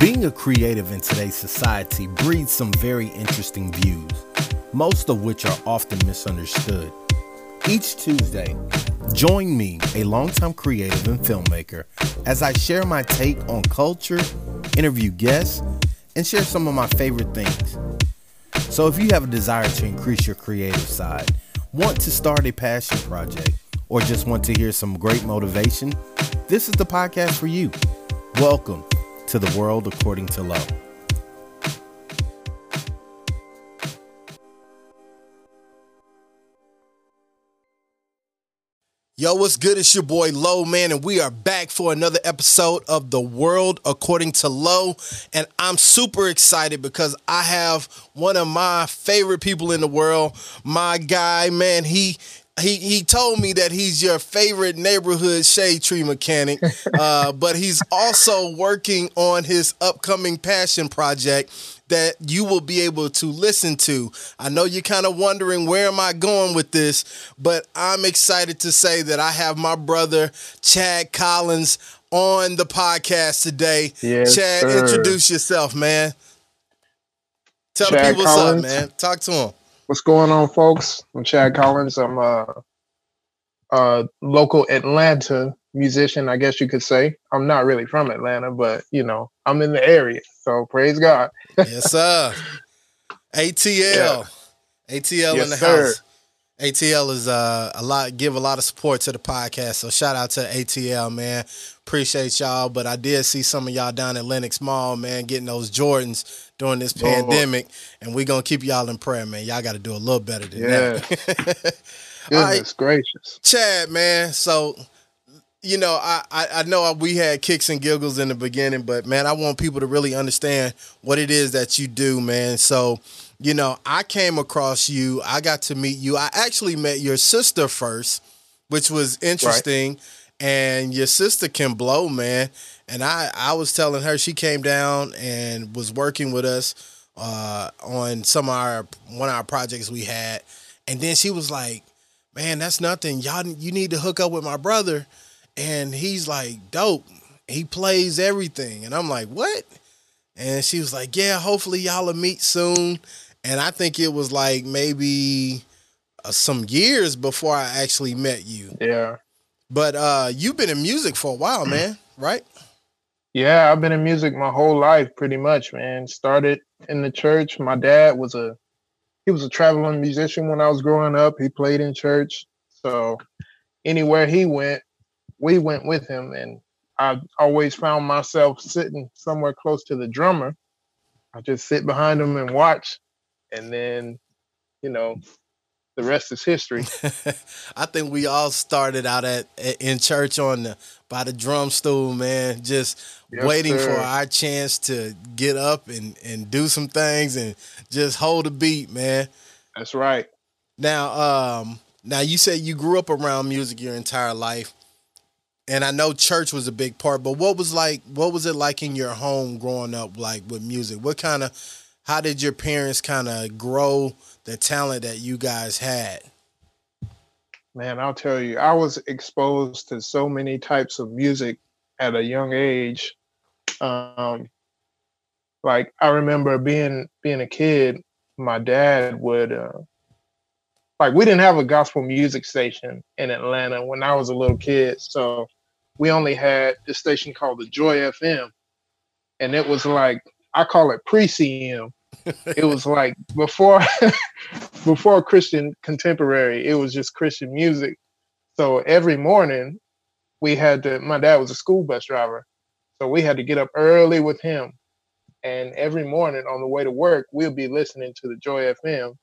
Being a creative in today's society breeds some very interesting views, most of which are often misunderstood. Each Tuesday, join me, a longtime creative and filmmaker, as I share my take on culture, interview guests, and share some of my favorite things. So if you have a desire to increase your creative side, want to start a passion project, or just want to hear some great motivation, this is the podcast for you. Welcome to the world according to Low. Yo, what's good? It's your boy Low, man, and we are back for another episode of The World According to Low. And I'm super excited because I have one of my favorite people in the world, my guy, man. He he he told me that he's your favorite neighborhood shade tree mechanic, uh, but he's also working on his upcoming passion project that you will be able to listen to. I know you're kind of wondering where am I going with this, but I'm excited to say that I have my brother Chad Collins on the podcast today. Yes, Chad, sir. introduce yourself, man. Tell the Chad people what's up, Collins. man. Talk to him. What's going on, folks? I'm Chad Collins. I'm a, a local Atlanta musician, I guess you could say. I'm not really from Atlanta, but you know, I'm in the area. So praise God. yes, sir. ATL. ATL in the sir. house. ATL is uh, a lot give a lot of support to the podcast. So shout out to ATL, man. Appreciate y'all. But I did see some of y'all down at Lenox Mall, man, getting those Jordans during this oh, Lord. pandemic. And we gonna keep y'all in prayer, man. Y'all gotta do a little better than Yeah. that. All right. Goodness gracious. Chad, man. So, you know, I, I I know we had kicks and giggles in the beginning, but man, I want people to really understand what it is that you do, man. So, you know, I came across you. I got to meet you. I actually met your sister first, which was interesting. And your sister can blow, man. And I I was telling her she came down and was working with us uh, on some of our one of our projects we had, and then she was like, man, that's nothing. Y'all, you need to hook up with my brother. And he's like, dope. He plays everything. And I'm like, what? And she was like, yeah, hopefully y'all will meet soon. And I think it was like maybe uh, some years before I actually met you. Yeah. But uh, you've been in music for a while, man, right? Yeah, I've been in music my whole life pretty much, man. Started in the church. My dad was a he was a traveling musician when I was growing up. He played in church. So anywhere he went, we went with him and I always found myself sitting somewhere close to the drummer. I just sit behind him and watch and then, you know, the rest is history. I think we all started out at in church on the by the drum stool, man, just Yes, waiting for our chance to get up and and do some things and just hold a beat, man. That's right. Now, um, now you said you grew up around music your entire life, and I know church was a big part. But what was like? What was it like in your home growing up, like with music? What kind of? How did your parents kind of grow the talent that you guys had? Man, I'll tell you, I was exposed to so many types of music at a young age. Um, like I remember being being a kid, my dad would uh, like we didn't have a gospel music station in Atlanta when I was a little kid, so we only had this station called the Joy FM, and it was like I call it pre-CCM. It was like before before Christian contemporary, it was just Christian music. So every morning we had to my dad was a school bus driver. So we had to get up early with him. And every morning on the way to work, we'll be listening to the Joy FM.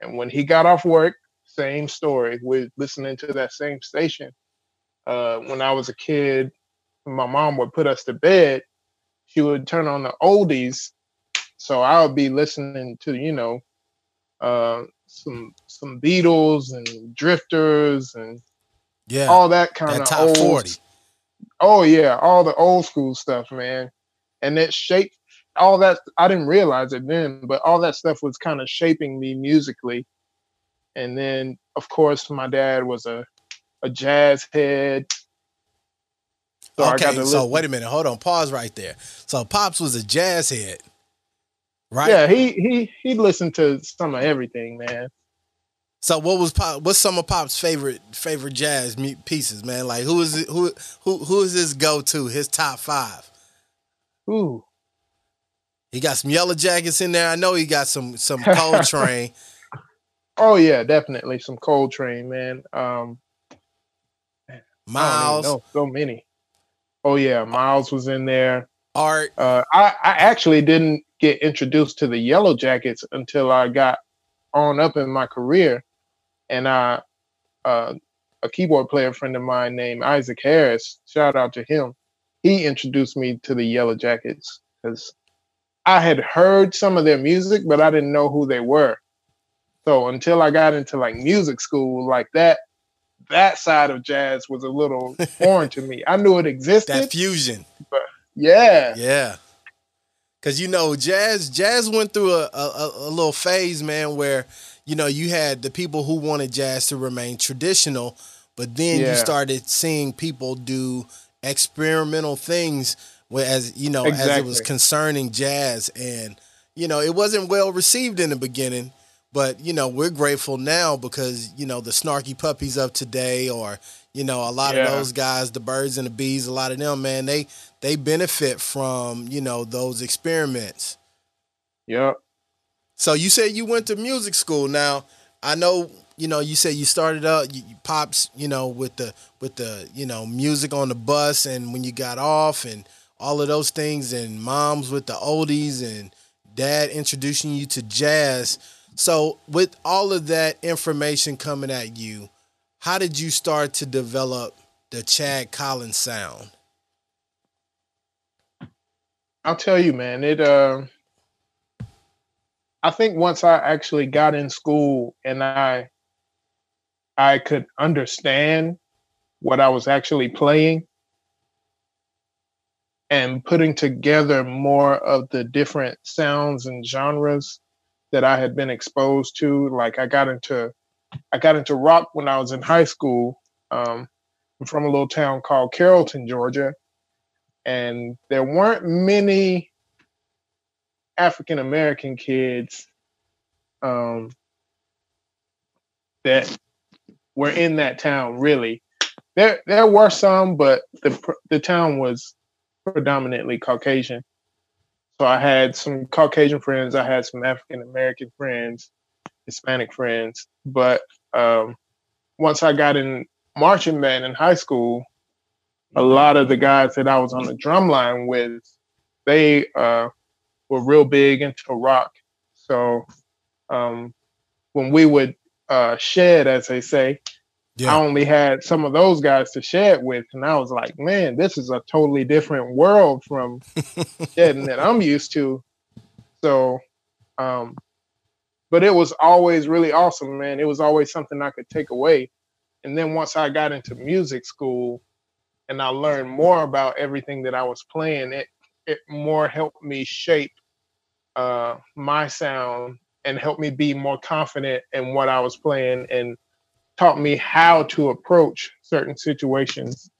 And when he got off work, same story. We're listening to that same station. Uh, when I was a kid, my mom would put us to bed. She would turn on the oldies. So I'll be listening to, you know, uh, some some Beatles and Drifters and Yeah, all that kind that of old. forty. Oh yeah, all the old school stuff, man. And it shaped all that. I didn't realize it then, but all that stuff was kind of shaping me musically. And then, of course, my dad was a a jazz head. So okay, so wait a minute, hold on, pause right there. So Pops was a jazz head, right? Yeah, he he he listened to some of everything, man. So what was Pop? What's some of Pop's favorite favorite jazz pieces, man? Like who is it? Who who who is his go to? His top five? Ooh, he got some Yellowjackets in there. I know he got some some Coltrane. oh yeah, definitely some Coltrane, man. Um, Miles, no, so many. Oh yeah, Miles was in there. Art. Uh, I I actually didn't get introduced to the Yellowjackets until I got on up in my career, and I uh, a keyboard player friend of mine named Isaac Harris. Shout out to him. He introduced me to the Yellowjackets because I had heard some of their music, but I didn't know who they were. So until I got into like music school, like that, that side of jazz was a little foreign to me. I knew it existed. That fusion. But yeah. Yeah. Cause you know, jazz jazz went through a, a, a little phase, man, where, you know, you had the people who wanted jazz to remain traditional, but then yeah. you started seeing people do experimental things as you know, exactly. as it was concerning jazz, and you know, it wasn't well received in the beginning. But you know, we're grateful now because you know the snarky puppies of today, or you know, a lot yeah. of those guys, the birds and the bees, a lot of them, man, they they benefit from you know those experiments. Yep. So you said you went to music school. Now I know you know you said you started up you, you pops you know with the with the you know music on the bus and when you got off and all of those things, and moms with the oldies, and dad introducing you to jazz. So, with all of that information coming at you, how did you start to develop the Chad Collins sound? I'll tell you, man. It. Uh, I think once I actually got in school and I, I could understand what I was actually playing and putting together more of the different sounds and genres that I had been exposed to. Like I got into I got into rock when I was in high school. Um, I'm from a little town called Carrollton, Georgia, and there weren't many African American kids um, that were in that town. Really, there there were some, but the the town was predominantly Caucasian. So I had some Caucasian friends, I had some African American friends, Hispanic friends. But um, once I got in marching band in high school, a lot of the guys that I was on the drum line with, they uh, were real big into rock. So um, when we would uh, shed, as they say, yeah. I only had some of those guys to shed with, and I was like, man, this is a totally different world from shedding that I'm used to. So, um, but it was always really awesome, man. It was always something I could take away. And then once I got into music school and I learned more about everything that I was playing, it it more helped me shape uh, my sound and helped me be more confident in what I was playing and taught me how to approach certain situations.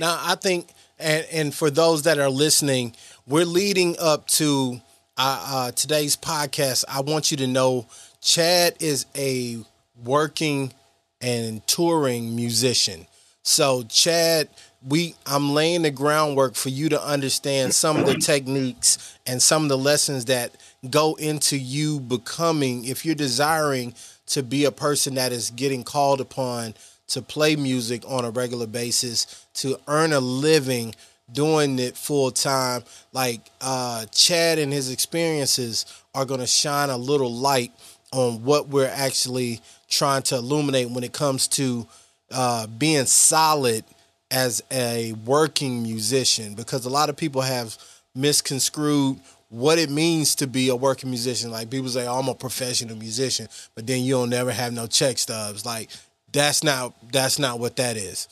Now, I think, and, and for those that are listening, we're leading up to uh, uh, today's podcast. I want you to know Chad is a working and touring musician. So, Chad, we I'm laying the groundwork for you to understand some of the techniques and some of the lessons that go into you becoming if you're desiring to be a person that is getting called upon to play music on a regular basis, to earn a living doing it full time. Like uh, Chad and his experiences are going to shine a little light on what we're actually trying to illuminate when it comes to uh, being solid as a working musician because a lot of people have misconstrued what it means to be a working musician. Like people say, oh, I'm a professional musician, but then you don't never have no check stubs. Like that's not that's not what that is.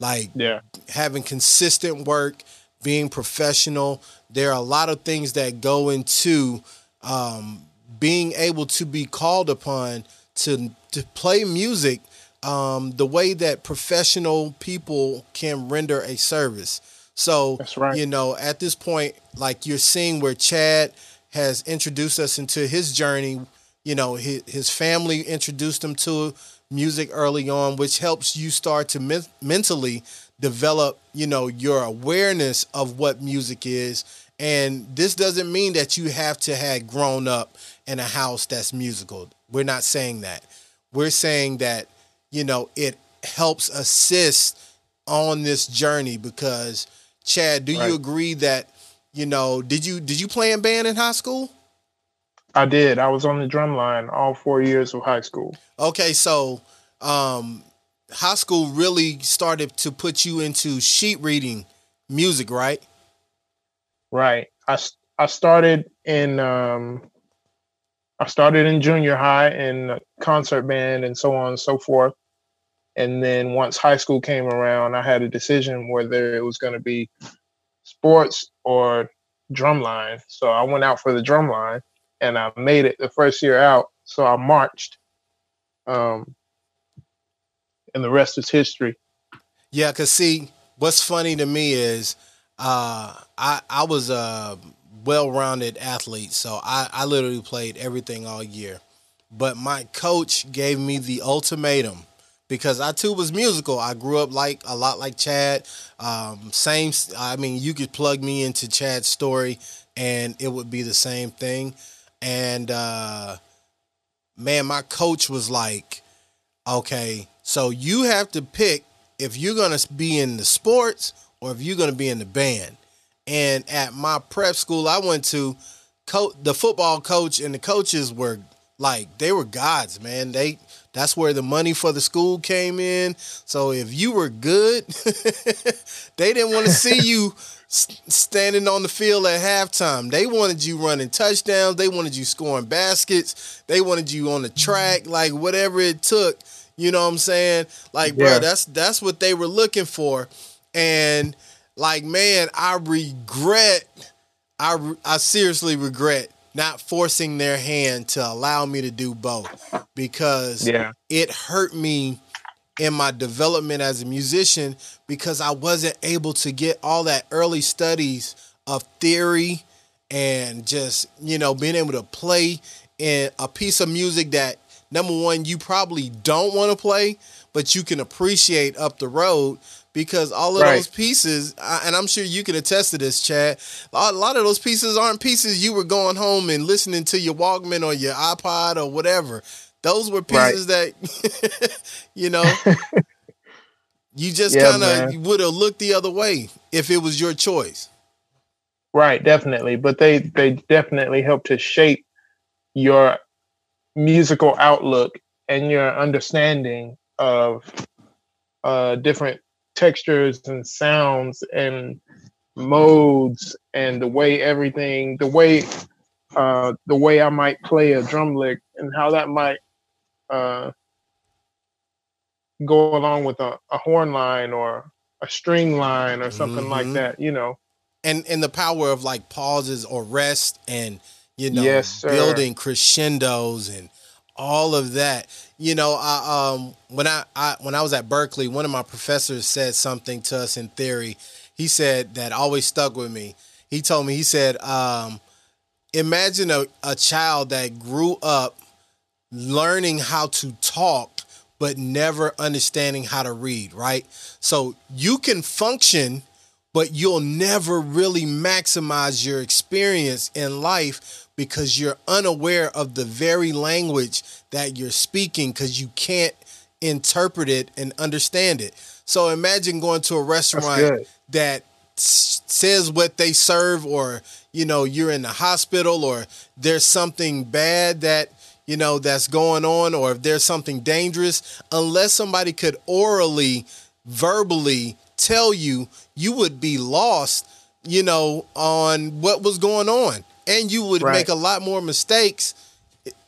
Like yeah. having consistent work, being professional. There are a lot of things that go into um, being able to be called upon to to play music um, the way that professional people can render a service. So, That's right. you know, at this point, like you're seeing where Chad has introduced us into his journey. You know, his, his family introduced him to music early on, which helps you start to men- mentally develop, you know, your awareness of what music is. And this doesn't mean that you have to have grown up in a house that's musical. We're not saying that. We're saying that, you know, it helps assist on this journey because Chad, do Right. you agree that, you know, did you did you play in band in high school? I did. I was on the drum line all four years of high school. Okay, so um high school really started to put you into sheet reading music, right? Right. I, I started in um, I started in junior high in concert band and so on and so forth. And then once high school came around, I had a decision whether it was going to be sports or drumline. So I went out for the drumline and I made it the first year out. So I marched. Um, and the rest is history. Yeah, cause see, what's funny to me is uh I I was a well-rounded athlete, so I, I literally played everything all year. But my coach gave me the ultimatum because I too was musical. I grew up like a lot like Chad. Um, same. I mean, you could plug me into Chad's story, and it would be the same thing. And uh, man, my coach was like, "Okay, so you have to pick if you're gonna be in the sports or if you're gonna be in the band." And at my prep school I went to, co- the football coach and the coaches were like they were gods, man. They that's where the money for the school came in. So if you were good, they didn't want to see you standing on the field at halftime. They wanted you running touchdowns. They wanted you scoring baskets. They wanted you on the mm-hmm. track, like whatever it took. You know what I'm saying? Like, bro, that's that's what they were looking for. And like, man, I regret. I I seriously regret not forcing their hand to allow me to do both because Yeah. it hurt me in my development as a musician because I wasn't able to get all that early studies of theory and just, you know, being able to play in a piece of music that number one, you probably don't want to play, but you can appreciate up the road because all of Right. those pieces, and I'm sure you can attest to this, Chad. A lot of those pieces aren't pieces you were going home and listening to your Walkman or your iPod or whatever. Those were Right. pieces that, you know, you just Yeah, kind of would have looked the other way if it was your choice. Right, definitely. But they they definitely help to shape your musical outlook and your understanding of uh, different textures and sounds and modes and the way everything, the way uh, the way I might play a drum lick and how that might uh, go along with a, a horn line or a string line or something like Mhm. that. You know. and and the power of like pauses or rest and you know Yes, building crescendos and all of that you know I, um when I, I when i was at Berklee one of my professors said something to us in theory he said that always stuck with me he told me he said um imagine a, a child that grew up learning how to talk but never understanding how to read right so you can function but you'll never really maximize your experience in life because you're unaware of the very language that you're speaking because you can't interpret it and understand it. So imagine going to a restaurant that says what they serve or you know you're in the hospital or there's something bad that you know that's going on or if there's something dangerous unless somebody could orally verbally tell you you would be lost you know on what was going on and you would Right. make a lot more mistakes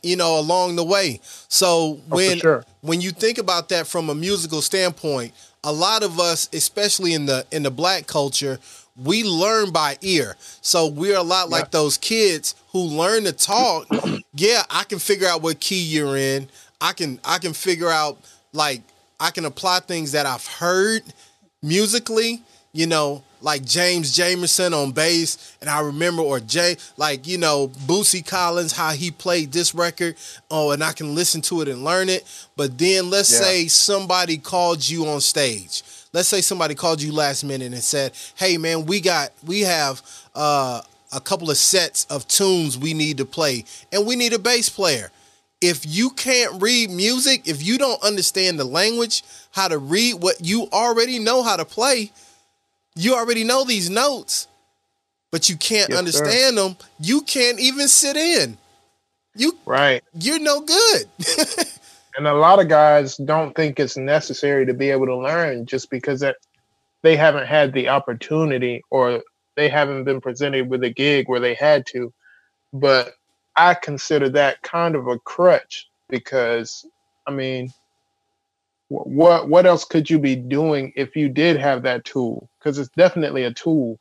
you know along the way so oh, for when sure. when you think about that from a musical standpoint a lot of us especially in the in the black culture we learn by ear so we're a lot like Yeah. those kids who learn to talk yeah i can figure out what key you're in i can i can figure out like I can apply things that I've heard musically, you know, like James Jamerson on bass, and I remember, or Jay, like you know, Bootsy Collins, how he played this record. Oh, and I can listen to it and learn it. But then let's yeah. say somebody called you on stage. Let's say somebody called you last minute and said, "Hey, man, we got we have uh, a couple of sets of tunes we need to play, and we need a bass player." If you can't read music, if you don't understand the language, how to read what you already know how to play, you already know these notes, but you can't yes, understand sir. them. You can't even sit in. You right. You're no good. and a lot of guys don't think it's necessary to be able to learn just because that they haven't had the opportunity or they haven't been presented with a gig where they had to. But I consider that kind of a crutch because I mean, what what else could you be doing if you did have that tool? Because it's definitely a tool.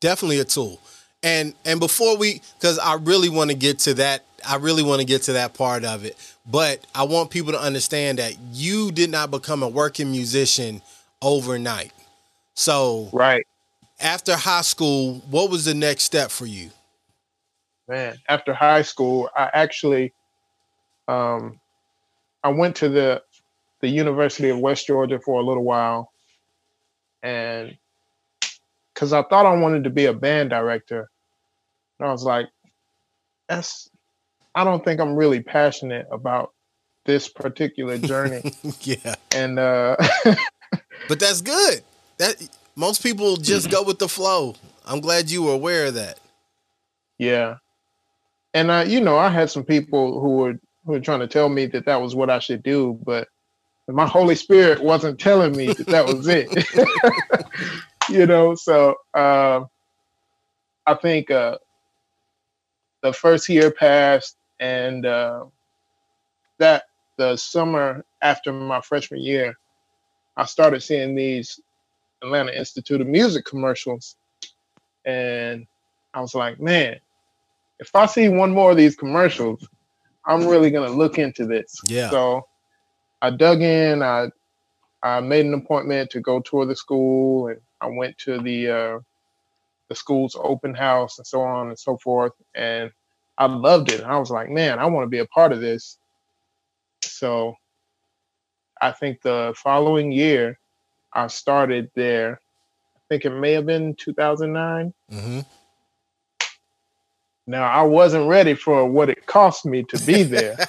Definitely a tool. And and before we, because I really want to get to that, I really want to get to that part of it. But I want people to understand that you did not become a working musician overnight. So right after high school, what was the next step for you? Man, after high school, I actually um I went to the the University of West Georgia for a little while, and because I thought I wanted to be a band director, and I was like, "That's I don't think I'm really passionate about this particular journey." yeah, and uh, but that's good. That most people just go with the flow. I'm glad you were aware of that. Yeah, and I, you know, I had some people who were who were trying to tell me that that was what I should do, but my Holy Spirit wasn't telling me that that was it. you know, so uh, I think uh, the first year passed, and uh, that the summer after my freshman year, I started seeing these Atlanta Institute of Music commercials, and I was like, man, if I see one more of these commercials, I'm really gonna look into this. Yeah. So I dug in. I I made an appointment to go tour the school, and I went to the uh, the school's open house and so on and so forth. And I loved it. And I was like, man, I want to be a part of this. So I think the following year, I started there. I think it may have been 2009. Mm-hmm. Now I wasn't ready for what it cost me to be there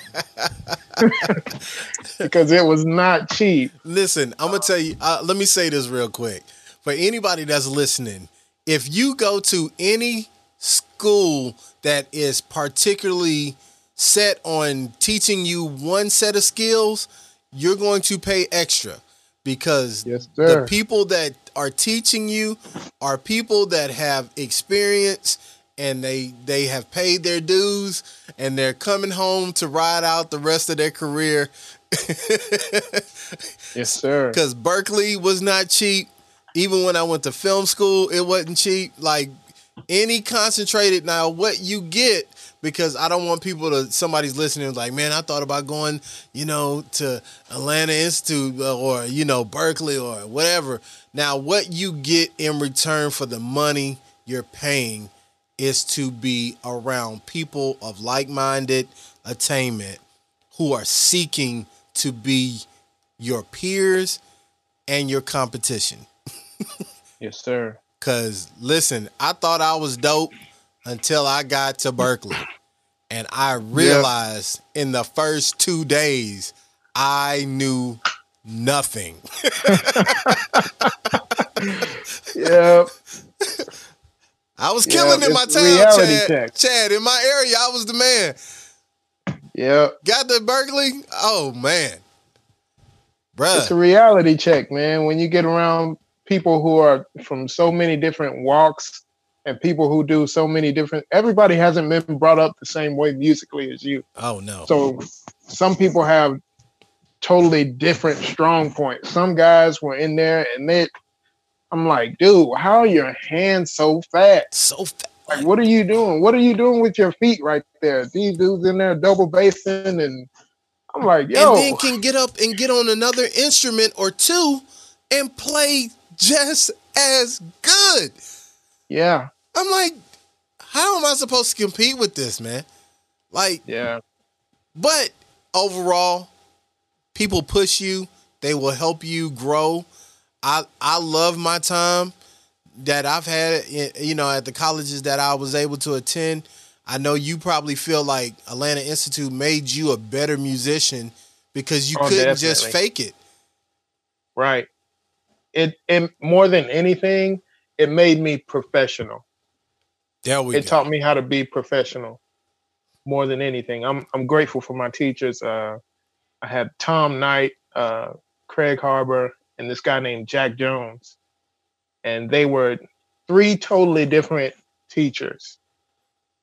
because it was not cheap. Listen, I'm gonna tell you. Uh, let me say this real quick for anybody that's listening. If you go to any school that is particularly set on teaching you one set of skills, you're going to pay extra because yes, the people that are teaching you are people that have experience and they they have paid their dues and they're coming home to ride out the rest of their career. yes, sir. Because Berklee was not cheap. Even when I went to film school, it wasn't cheap. Like any concentrated now, what you get because I don't want people to somebody's listening like, man, I thought about going, you know, to Atlanta Institute uh, or you know Berklee or whatever. Now, what you get in return for the money you're paying is to be around people of like-minded attainment who are seeking to be your peers and your competition. yes, sir. Cause listen, I thought I was dope until I got to Berklee. And I realized yep. in the first two days, I knew nothing. yep. I was killing yeah, in my town, Chad. Check. Chad, in my area, I was the man. Yeah. Got to Berklee. Oh man. Bruh. It's a reality check, man. When you get around people who are from so many different walks and people who do so many different everybody hasn't been brought up the same way musically as you. Oh no. So some people have totally different strong points. Some guys were in there and they I'm like, dude, how are your hands so fast? So fast. Like, what are you doing? What are you doing with your feet right there? These dudes in there double bassing and I'm like, yo, and then can get up and get on another instrument or two and play just as good. Yeah. I'm like, how am I supposed to compete with this, man? Like, yeah. But overall, people push you. They will help you grow. I I love my time that I've had, you know, at the colleges that I was able to attend. I know you probably feel like Atlanta Institute made you a better musician because you oh, couldn't definitely. just fake it. Right. It and more than anything, it made me professional. There we it go. taught me how to be professional more than anything. I'm I'm grateful for my teachers. Uh, I had Tom Knight, uh, Craig Harbor, and this guy named Jack Jones, and they were three totally different teachers,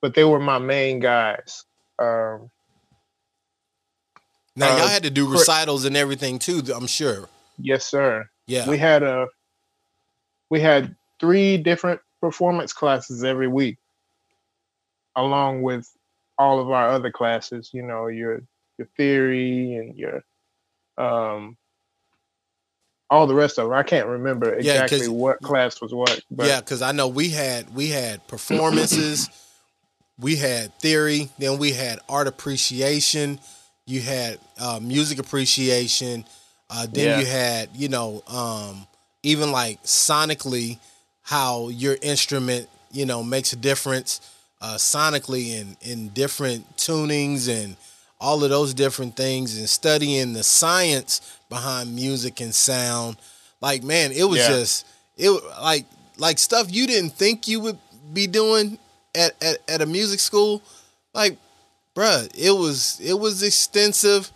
but they were my main guys. Um, now y'all uh, had to do recitals and everything too. I'm sure. Yes, sir. Yeah, we had a we had three different performance classes every week, along with all of our other classes. You know, your your theory and your um all the rest of them. I can't remember exactly yeah, what class was what. But. Yeah, because I know we had we had performances, we had theory, then we had art appreciation, you had uh, music appreciation, uh, then yeah. you had you know um, even like sonically how your instrument you know makes a difference uh, sonically in in different tunings and all of those different things and studying the science behind music and sound like man it was yeah. just it like like stuff you didn't think you would be doing at, at, at a music school like bruh it was it was extensive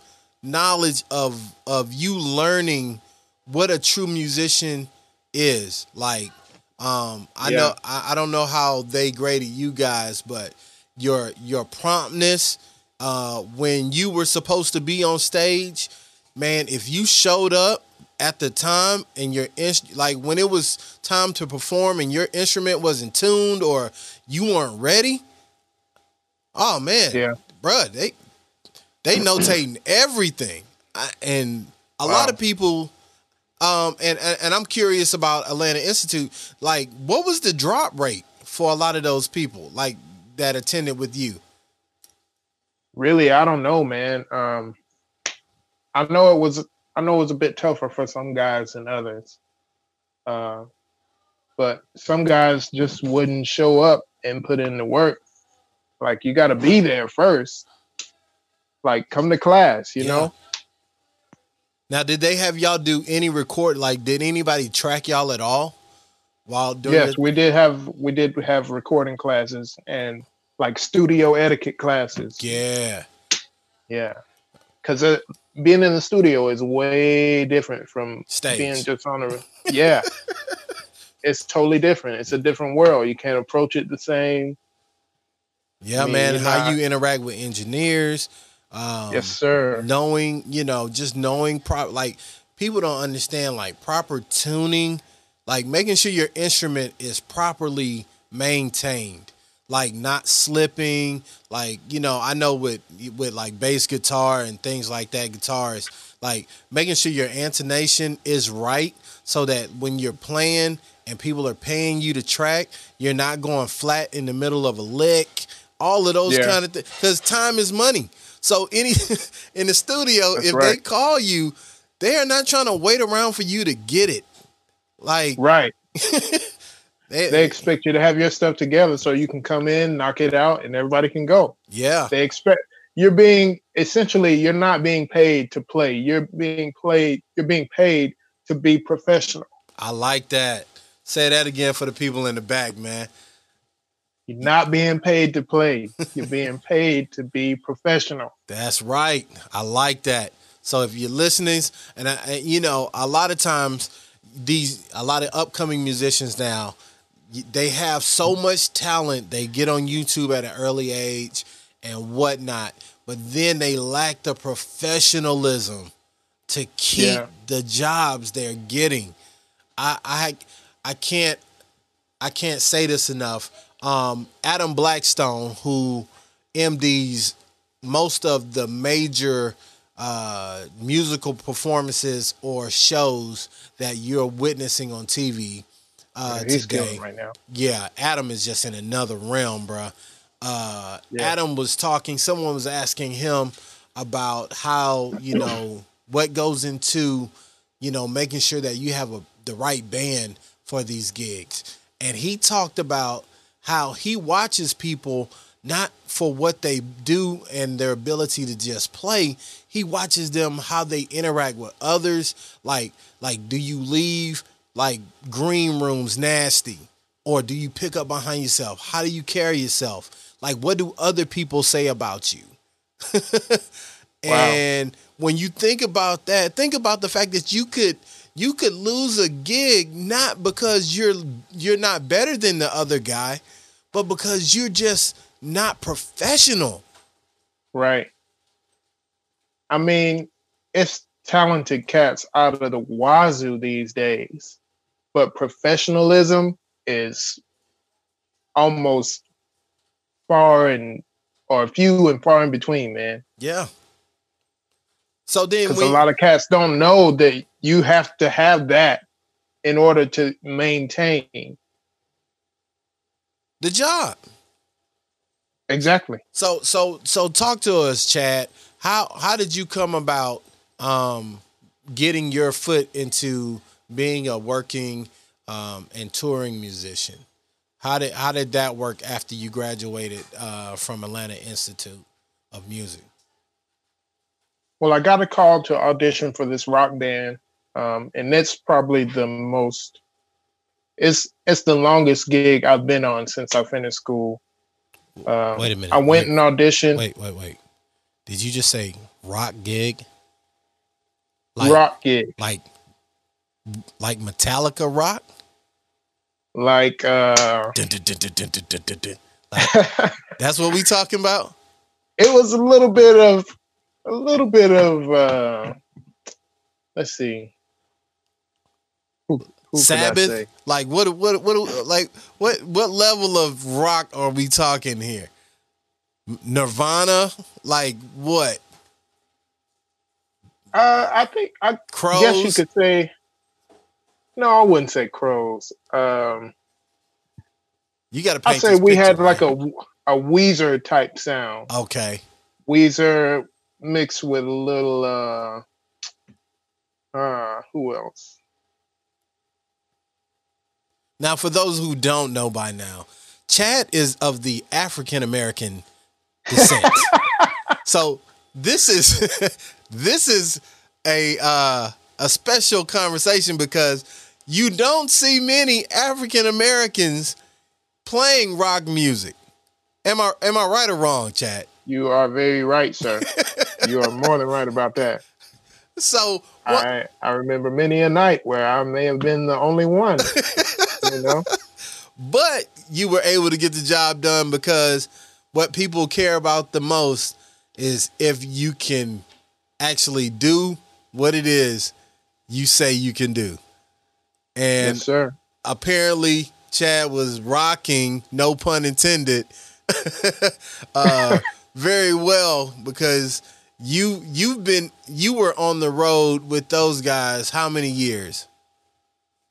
knowledge of of you learning what a true musician is. Like um, I yeah. know I, I, don't know how they graded you guys, but your your promptness uh, when you were supposed to be on stage, man, if you showed up at the time and your inst- like when it was time to perform and your instrument wasn't tuned or you weren't ready, oh man, yeah, bruh, they they notating everything, I, and a wow. lot of people um, and, and, and I'm curious about Atlanta Institute. Like, what was the drop rate for a lot of those people, like that attended with you? Really, I don't know, man. Um, I know it was. I know it was a bit tougher for some guys than others. Uh, but some guys just wouldn't show up and put in the work. Like you got to be there first. Like come to class, you yeah. know. Now, did they have y'all do any record? Like, did anybody track y'all at all while doing? Yes, this? we did have we did have recording classes and like studio etiquette classes. Yeah, yeah, because uh, being in the studio is way different from Stage. being just on a yeah. it's totally different. It's a different world. You can't approach it the same. Yeah, I mean, man. How you interact with engineers, um, yes, sir. Knowing, you know, just knowing pro- like people don't understand like proper tuning, like making sure your instrument is properly maintained, like not slipping. Like you know, I know with with like bass guitar and things like that, guitars like making sure your intonation is right so that when you're playing and people are paying you to track, you're not going flat in the middle of a lick. All of those yeah. kind of things, because time is money. So any in the studio, That's if right. they call you, they are not trying to wait around for you to get it. Like right. they, they expect you to have your stuff together so you can come in, knock it out, and everybody can go. Yeah. They expect you're being essentially you're not being paid to play. You're being played, you're being paid to be professional. I like that. Say that again for the people in the back, man. You're not being paid to play. You're being paid to be professional. That's right. I like that. So if you're listening, and, I, and you know, a lot of times these, a lot of upcoming musicians now, they have so much talent. They get on YouTube at an early age and whatnot, but then they lack the professionalism to keep yeah. the jobs they're getting. I, I, I can't, I can't say this enough um, Adam Blackstone, who MDs most of the major uh, musical performances or shows that you're witnessing on TV uh, Yeah, today. right now. Yeah, Adam is just in another realm, bruh. Uh, Yeah. Adam was talking. Someone was asking him about how you know what goes into you know making sure that you have a the right band for these gigs, and he talked about how he watches people not for what they do and their ability to just play. He watches them how they interact with others. Like like, do you leave like green rooms nasty? or do you pick up behind yourself? How do you carry yourself? Like, what do other people say about you? and when you think about that, think about the fact that you could you could lose a gig not because you're you're not better than the other guy, but because you're just not professional. Right. I mean, it's talented cats out of the wazoo these days, but professionalism is almost far and or few and far in between, man. Yeah. So then Because we a lot of cats don't know that you have to have that in order to maintain. The job. Exactly. So so so talk to us, Chad. How how did you come about um getting your foot into being a working um and touring musician? How did how did that work after you graduated uh from Atlanta Institute of Music? Well, I got a call to audition for this rock band, um, and that's probably the most it's it's the longest gig I've been on since I finished school. Um, wait a minute. I went wait, and auditioned. Wait, wait, wait. Did you just say rock gig? Like, rock gig. Like like Metallica rock? Like uh dun, dun, dun, like, that's what we talking about? It was a little bit of a little bit of uh let's see who Sabbath? Like what what what like what what level of rock are we talking here? Nirvana? Like what? Uh, I think I Crows? guess you could say. No, I wouldn't say crows. Um, You got to I paint. say this we had picture, like man. a a Weezer type sound. Okay. Weezer mixed with a little uh uh who else? Now, for those who don't know by now, Chad is of the African American descent. so this is this is a uh, a special conversation because you don't see many African Americans playing rock music. Am I am I right or wrong, Chad? You are very right, sir. you are more than right about that. So what, I I remember many a night where I may have been the only one. You know? but you were able to get the job done because what people care about the most is if you can actually do what it is you say you can do. And yes, sir. apparently Chad was rocking, no pun intended, uh, very well because you you've been you were on the road with those guys how many years?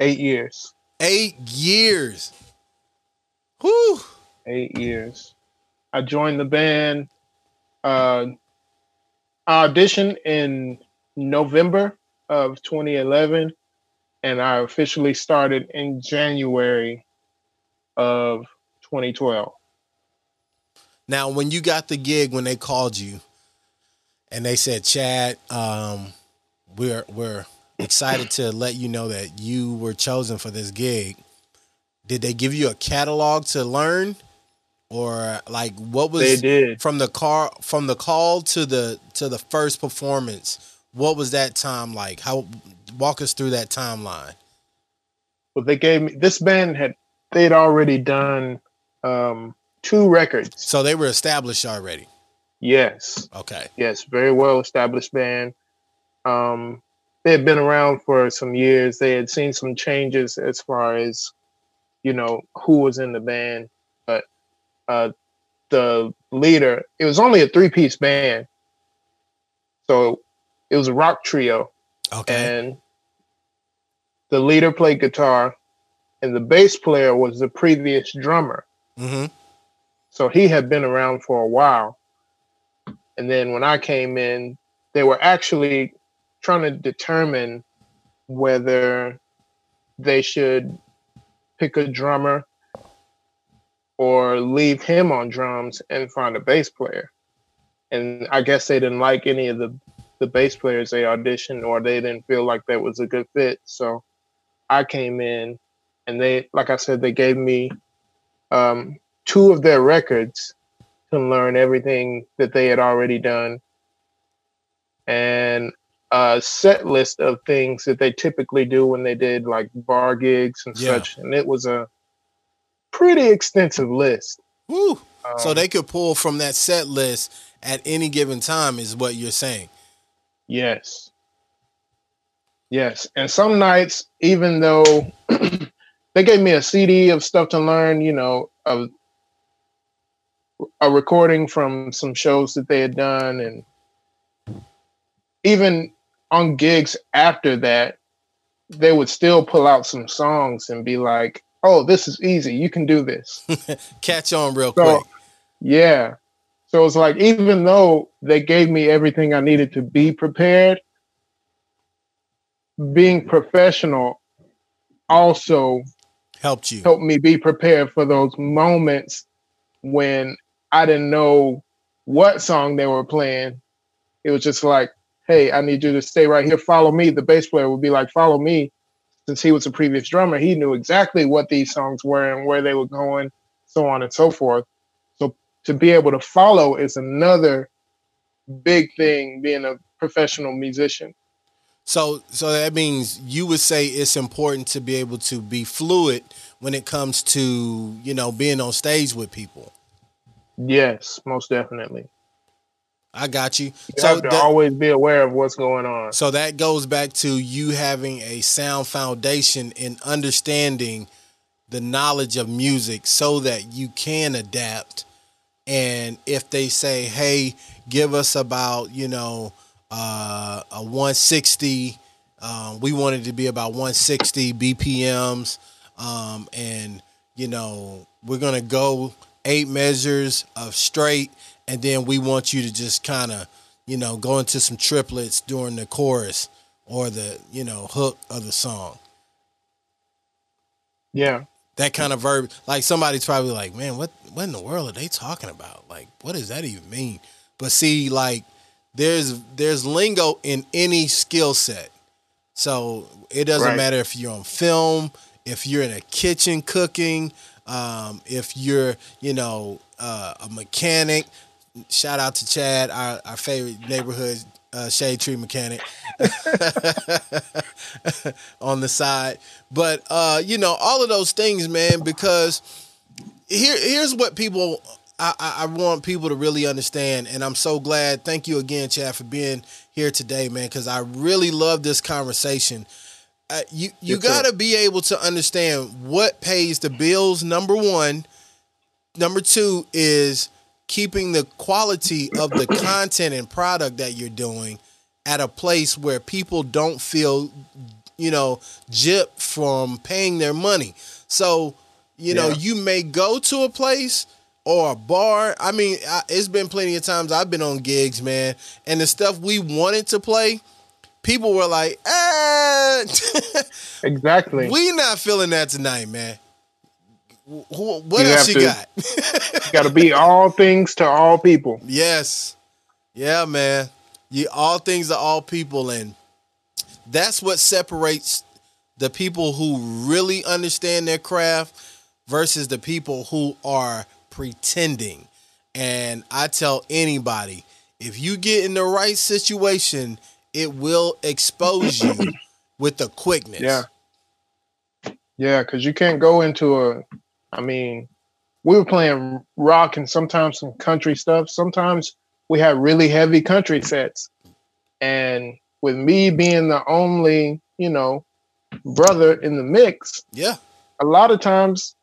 Eight years. Eight years. Whew. Eight years. I joined the band. Uh, I auditioned in November of 2011, and I officially started in January of 2012. Now, when you got the gig, when they called you, and they said, "Chad, um, we're we're excited to let you know that you were chosen for this gig." Did they give you a catalog to learn, or like what was They did. from the car from the call to the to the first performance? What was that time like? How walk us through that timeline? Well they gave me this band had they'd already done um, two records. So they were established already. Yes. Okay. Yes, very well established band. Um, they had been around for some years. They had seen some changes as far as, you know, who was in the band. But uh, the leader, it was only a three piece band. So it was a rock trio. Okay. And the leader played guitar, and the bass player was the previous drummer. Mm-hmm. So he had been around for a while. And then when I came in, they were actually trying to determine whether they should pick a drummer or leave him on drums and find a bass player. And I guess they didn't like any of the the bass players they auditioned or they didn't feel like that was a good fit. So I came in and they like I said they gave me um, two of their records to learn everything that they had already done and a set list of things that they typically do when they did like bar gigs and Yeah. such and it was a pretty extensive list Woo. so Um, they could pull from that set list at any given time, is what you're saying. Yes. Yes. And some nights, even though they gave me a CD of stuff to learn, you know, of a recording from some shows that they had done, and even on gigs after that, they would still pull out some songs and be like, "Oh, this is easy. You can do this." Catch on real So, quick. yeah. So it's like even though they gave me everything I needed to be prepared, being professional also Helped you. helped me be prepared for those moments when I didn't know what song they were playing. It was just like, hey, I need you to stay right here, follow me. The bass player would be like, follow me. Since he was a previous drummer, he knew exactly what these songs were and where they were going, so on and so forth. So to be able to follow is another big thing being a professional musician. So so that means you would say it's important to be able to be fluid when it comes to, you know, being on stage with people. Yes, most definitely. I got you. You So have to that, always be aware of what's going on. so that goes back to you having a sound foundation in understanding the knowledge of music so that you can adapt and if they say hey give us about you know uh, a 160 um, we wanted to be about 160 bpms um, and you know we're gonna go eight measures of straight and then we want you to just kind of you know go into some triplets during the chorus or the you know hook of the song Yeah. that kind of verb like somebody's probably like man what what in the world are they talking about like what does that even mean but see like there's there's lingo in any skill set so it doesn't Right. matter if you're on film if you're in a kitchen cooking um, if you're you know uh, a mechanic shout out to chad our, our favorite neighborhood uh, shade tree mechanic on the side. But uh, you know, all of those things, man, because here here's what people I, I, want people to really understand, and I'm so glad. Thank you again, Chad, for being here today, man, because I really love this conversation. Uh, you you got to be able to understand what pays the bills. Number one, number two is keeping the quality of the content and product that you're doing at a place where people don't feel you know gypped from paying their money. So you know you may go to a place or a bar. I mean I, it's been plenty of times i've been on gigs man and the stuff we wanted to play people were like eh, Exactly. we not feeling that tonight man Wh- wh- what You else you to- got Got to be all things to all people. Yes. Yeah, man. You all things to all people and that's what separates the people who really understand their craft versus the people who are pretending. And I tell anybody, if you get in the right situation, it will expose you with the quickness. Yeah. Yeah, because you can't go into a. I mean, we were playing rock and sometimes some country stuff. Sometimes we had really heavy country sets, and with me being the only, you know, brother in the mix, Yeah. a lot of times,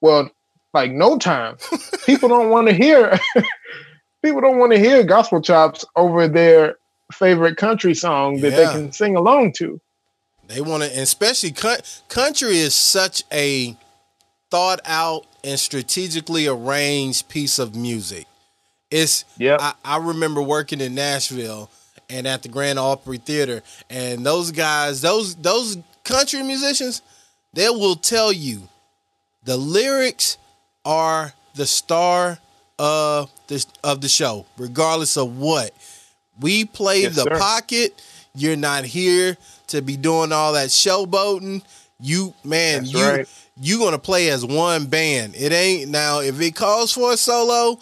well, like no time, people don't want to hear. people don't want to hear gospel chops over their favorite country song that yeah. they can sing along to. They want to, especially country is such a thought out and strategically arranged piece of music. It's yeah. I, I remember working in Nashville and at the Grand Opry Theater, and those guys, those those country musicians, they will tell you the lyrics are the star of the of the show, regardless of what. We play yes, the sir. pocket. You're not here to be doing all that showboating. You man, That's you right. you gonna play as one band. It ain't now if it calls for a solo,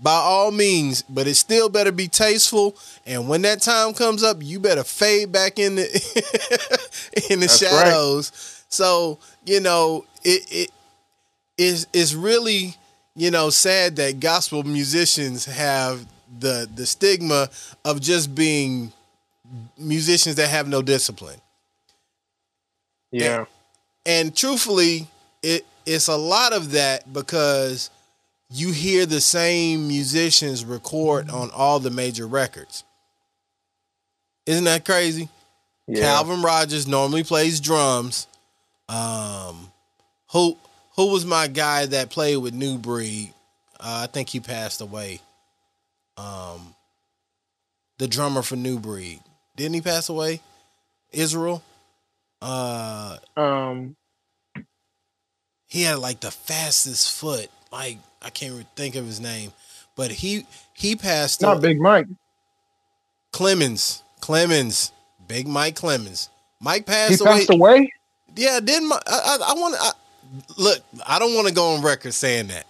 by all means, but it still better be tasteful. And when that time comes up, you better fade back in the in the That's shadows. Right. So you know it it is is really you know sad that gospel musicians have the the stigma of just being musicians that have no discipline. Yeah. And, and truthfully, it it's a lot of that because you hear the same musicians record on all the major records. Isn't that crazy? Yeah. Calvin Rogers normally plays drums. Um, who who was my guy that played with New Breed? Uh, I think he passed away. Um, the drummer for New Breed didn't he pass away? Israel. Uh, um, he had like the fastest foot. Like I can't think of his name, but he he passed. Not Big Mike. Clemens. Clemens. Big Mike Clemens. Mike passed he away. Passed away. Yeah, didn't I? I, I want to look. I don't want to go on record saying that.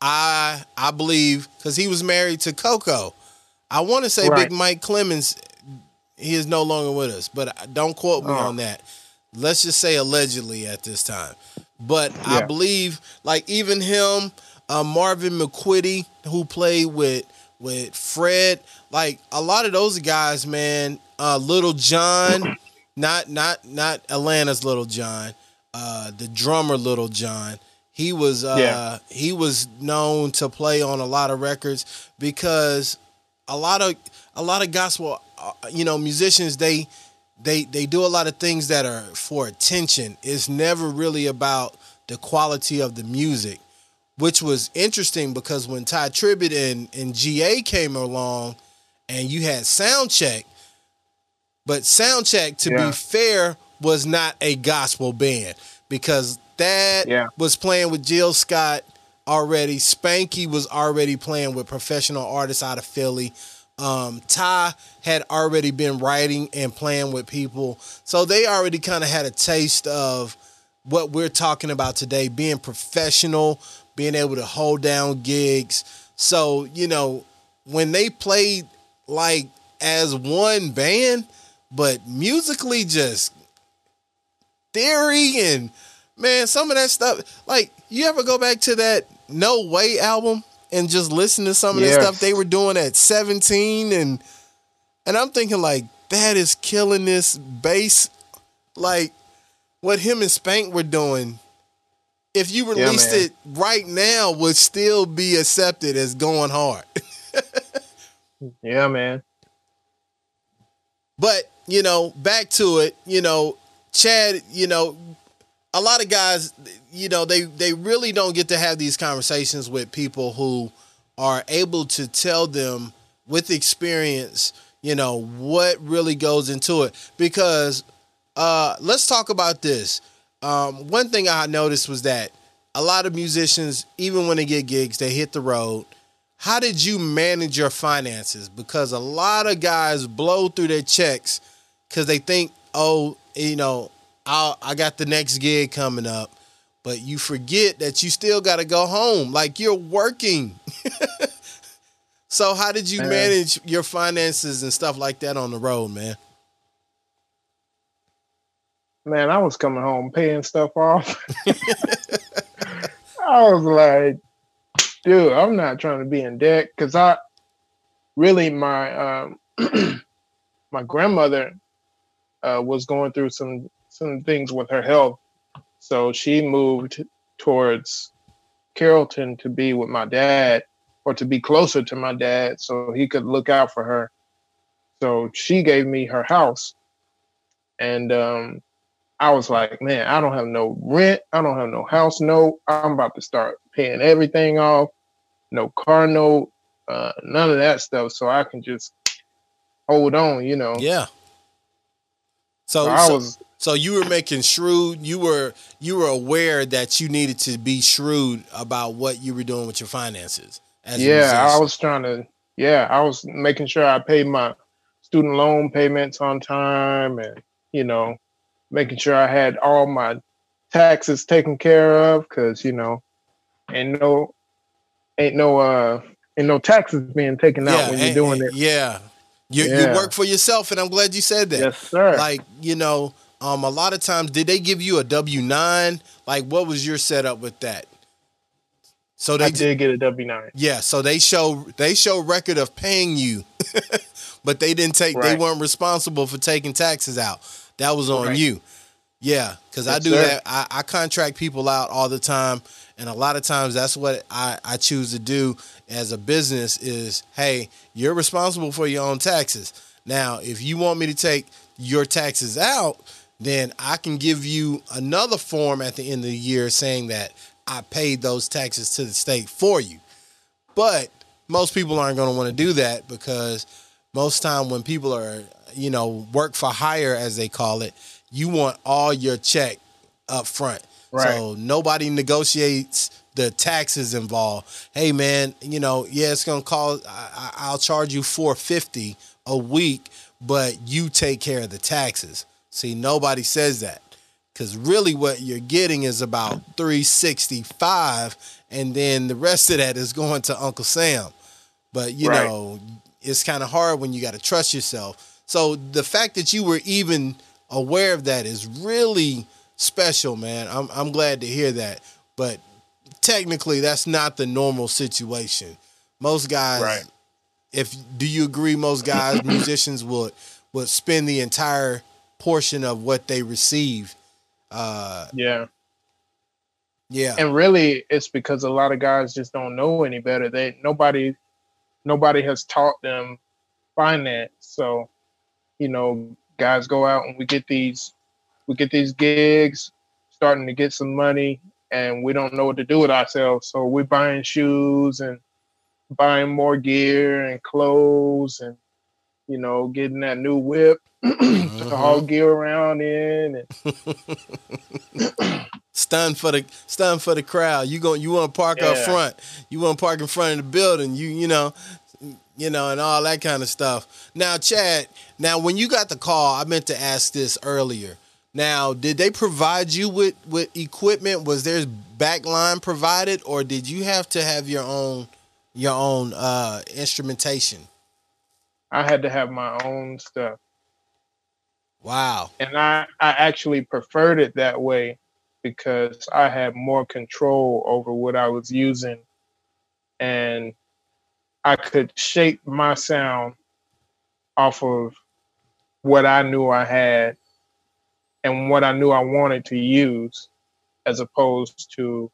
I I believe because he was married to Coco. I want to say right. Big Mike Clemens. He is no longer with us, but don't quote me oh. on that. Let's just say allegedly at this time. But yeah. I believe, like even him, uh, Marvin McQuitty, who played with with Fred, like a lot of those guys, man. Uh, Little John, not not not Atlanta's Little John, uh, the drummer Little John. He was uh, yeah. he was known to play on a lot of records because a lot of a lot of gospel, uh, Uh, you know, musicians they they they do a lot of things that are for attention. It's never really about the quality of the music which was interesting because when Tye Tribbett and, and GA came along and you had Soundcheck, but Soundcheck, to yeah. be fair, was not a gospel band because that yeah. was playing with Jill Scott already. Spanky was already playing with professional artists out of Philly. Um, Tye had already been writing and playing with people. So they already kind of had a taste of what we're talking about today being professional, being able to hold down gigs. So, you know, when they played like as one band, but musically just theory and man, some of that stuff. Like, you ever go back to that No Way album and just listen to some of yes. the stuff they were doing at 17 and and I'm thinking like that is killing this bass like what him and Spank were doing if you released yeah, it right now would still be accepted as going hard. yeah, man. But, you know, back to it, you know, Chad, you know, a lot of guys, you know, they they really don't get to have these conversations with people who are able to tell them with experience, you know, what really goes into it because uh let's talk about this um, one thing I noticed was that a lot of musicians, even when they get gigs, they hit the road. How did you manage your finances? Because a lot of guys blow through their checks because they think, oh, you know, i I got the next gig coming up, but you forget that you still got to go home. Like you're working. so how did you manage your finances and stuff like that on the road, man? man, I was coming home paying stuff off. I was like, dude, I'm not trying to be in debt because I really my um, my grandmother uh, was going through some some things with her health, so she moved towards Carrollton to be with my dad or to be closer to my dad so he could look out for her. So she gave me her house. And um, I was like, man, I don't have no rent. I don't have no house note. I'm about to start paying everything off. No car note, uh, none of that stuff. So I can just hold on, you know. Yeah. So, so I so, was so you were making shrewd. You were you were aware that you needed to be shrewd about what you were doing with your finances. yeah, I was trying to. Yeah, I was making sure I paid my student loan payments on time, and you know, making sure I had all my taxes taken care of. Because you know, ain't no, ain't no, uh, ain't no taxes being taken out yeah, when you're doing it. Yeah. You, yeah. you work for yourself, and I'm glad you said that. Yes, sir. Like you know, um, a lot of times, did they give you a W nine? Like, what was your setup with that? So they I did get a W nine. Yeah, so they show they show record of paying you, but they didn't take. Right. They weren't responsible for taking taxes out. That was on right. you. Yeah, because yes, I do sir. that. I, I contract people out all the time, and a lot of times that's what I, I choose to do as a business. Is hey, you're responsible for your own taxes. Now, if you want me to take your taxes out, then I can give you another form at the end of the year saying that I paid those taxes to the state for you. But most people aren't going to want to do that because most time when people are, you know, work for hire as they call it, you want all your check up front. Right. So nobody negotiates the taxes involved. Hey man, you know, yeah, it's gonna cost. I, will charge you four fifty a week, but you take care of the taxes. See, nobody says that. Because really what you're getting is about 365 and then the rest of that is going to uncle sam. But you right. know it's kind of hard when you got to trust yourself. So the fact that you were even aware of that is really special man. I'm, I'm glad to hear that. But technically that's not the normal situation. Most guys right. if do you agree most guys musicians would would spend the entire portion of what they receive. Uh, yeah. Yeah. And really it's because a lot of guys just don't know any better. They nobody nobody has taught them finance. So, you know, guys go out and we get these we get these gigs, starting to get some money, and we don't know what to do with ourselves. So we're buying shoes and buying more gear and clothes and you know, getting that new whip to haul gear around in and stun for the stun for the crowd. You going you want to park yeah. up front. You want to park in front of the building. You you know, you know, and all that kind of stuff. Now, Chad, now when you got the call, I meant to ask this earlier. Now, did they provide you with with equipment? Was there backline provided, or did you have to have your own your own uh, instrumentation? I had to have my own stuff. Wow. And I, I actually preferred it that way because I had more control over what I was using and I could shape my sound off of what I knew I had and what I knew I wanted to use as opposed to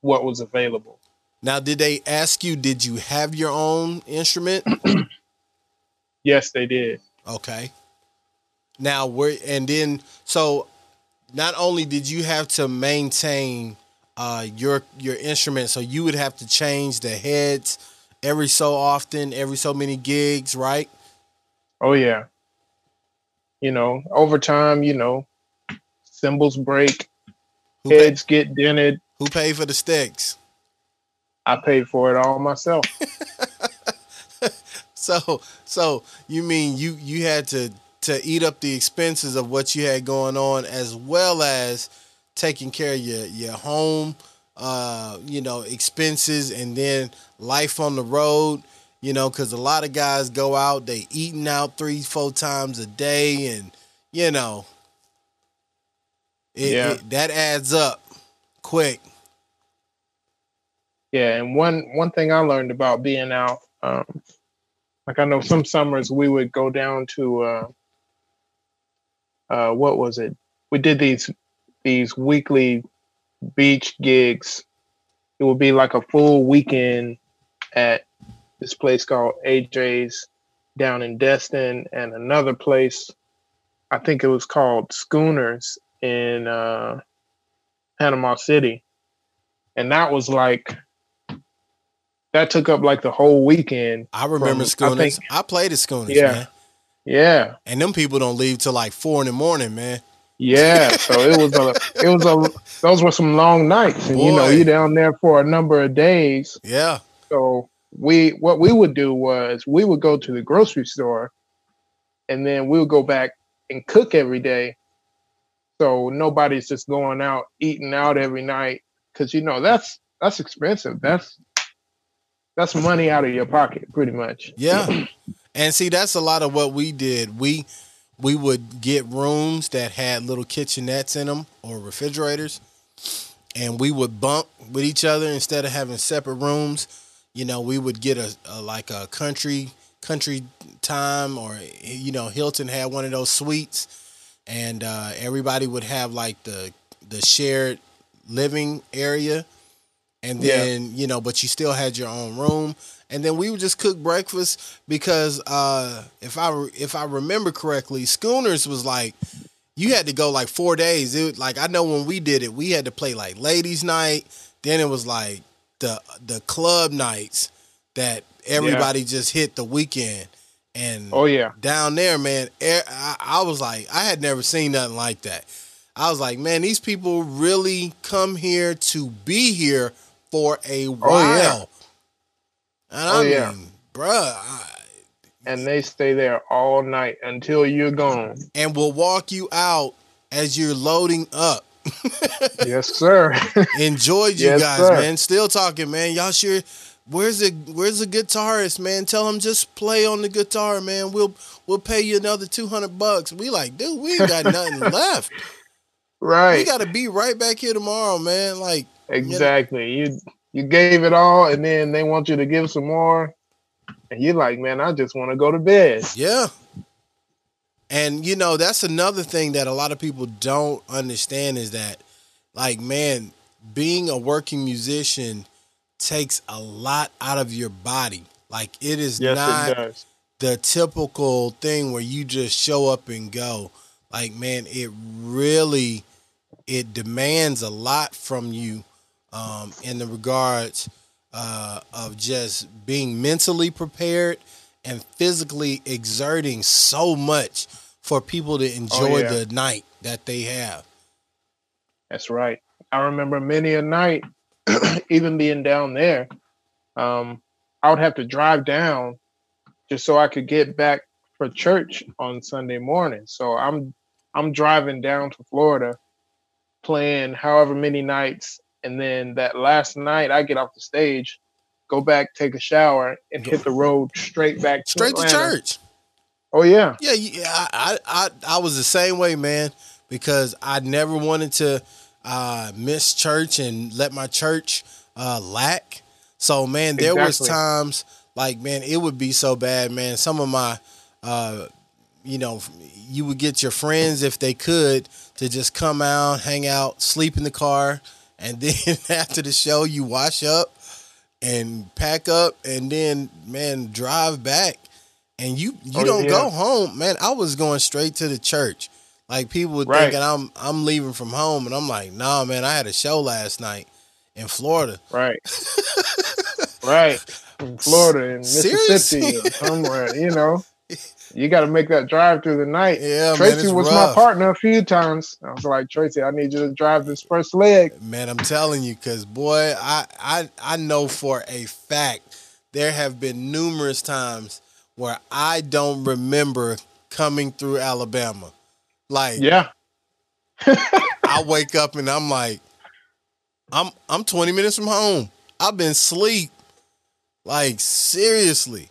what was available. Now, did they ask you, did you have your own instrument? yes, they did. Okay. Now we're and then so not only did you have to maintain uh, your your instrument, so you would have to change the heads every so often, every so many gigs, right? Oh yeah. You know, over time, you know, cymbals break, who heads pay, get dented. Who paid for the sticks? I paid for it all myself. so, so you mean you you had to to eat up the expenses of what you had going on, as well as taking care of your your home, uh, you know, expenses, and then life on the road. You know, because a lot of guys go out, they eating out three, four times a day, and you know, it, yeah. It, that adds up quick. Yeah, and one one thing I learned about being out, um, like I know some summers we would go down to uh, uh, what was it? We did these these weekly beach gigs. It would be like a full weekend at this place called AJ's down in Destin and another place. I think it was called Schooners in uh, Panama City. And that was like that took up like the whole weekend. I remember from- Schooners. I I, played at Schooners, Yeah. man. Yeah. And them people don't leave till like four in the morning, man. Yeah. So it was a it was a those were some long nights. And you know, you're down there for a number of days. Yeah. So we what we would do was we would go to the grocery store and then we would go back and cook every day. So nobody's just going out eating out every night cuz you know that's that's expensive. That's that's money out of your pocket pretty much. Yeah. And see, that's a lot of what we did. We we would get rooms that had little kitchenettes in them or refrigerators, and we would bunk with each other instead of having separate rooms. You know, we would get a, a like a country country time, or you know, Hilton had one of those suites, and uh, everybody would have like the the shared living area and Yeah. then you know but you still had your own room and then we would just cook breakfast because uh if i if i remember correctly schooners was like you had to go like four days it like i know when we did it we had to play like ladies night then it was like the the club nights that everybody just hit the weekend and Oh yeah. down there, man, I, I was like, I had never seen nothing like that. I was like, man, these people really come here to be here for a while. Oh, yeah. And Oh, I yeah. mean, bruh, I, And they stay there all night until you're gone. and will walk you out as you're loading up. yes, sir. Enjoyed you Yes, guys, sir. man. Still talking, man. Y'all sure? Where's the Where's the guitarist, man? Tell him just play on the guitar, man. We'll we'll pay you another two hundred bucks. We like, dude, we ain't got nothing left. Right. We got to be right back here tomorrow, man. Like, Exactly. You you gave it all and then they want you to give some more. And you're like, man, I just want to go to bed. yeah. And you know, that's another thing that a lot of people don't understand is that, like, man, being a working musician takes a lot out of your body. Like, it is Yes, not it the typical thing where you just show up and go. Like, man, it really it demands a lot from you um, in the regards uh, of just being mentally prepared and physically exerting so much for people to enjoy yeah. the night that they have. That's right. I remember many a night, even being down there, um, I would have to drive down just so I could get back for church on Sunday morning. So I'm I'm driving down to Florida, playing however many nights, and then that last night I get off the stage, go back, take a shower, and hit the road straight back to Straight to church. Oh yeah, Yeah, yeah, I, I, I, was the same way, man, because I never wanted to uh, miss church and let my church uh, lack. So, man, there was times like, man, it would be so bad, man. Some of my, uh, you know, you would get your friends if they could to just come out, hang out, sleep in the car, and then after the show, you wash up and pack up, and then man, drive back and you you Oh, don't yeah. go home, man. I was going straight to the church. Like people were Right. thinking I'm I'm leaving from home, and I'm like, nah, man. I had a show last night in Florida. right, right. In Florida, in Mississippi, somewhere, you know. You got to make that drive through the night. Yeah, Tracy it's was rough. my partner a few times. I was like, Tracy, I need you to drive this first leg. Man, I'm telling you, cause boy, I I I know for a fact there have been numerous times where I don't remember coming through Alabama. Like Yeah, I wake up and I'm like, I'm I'm 20 minutes from home. I've been asleep. Like seriously.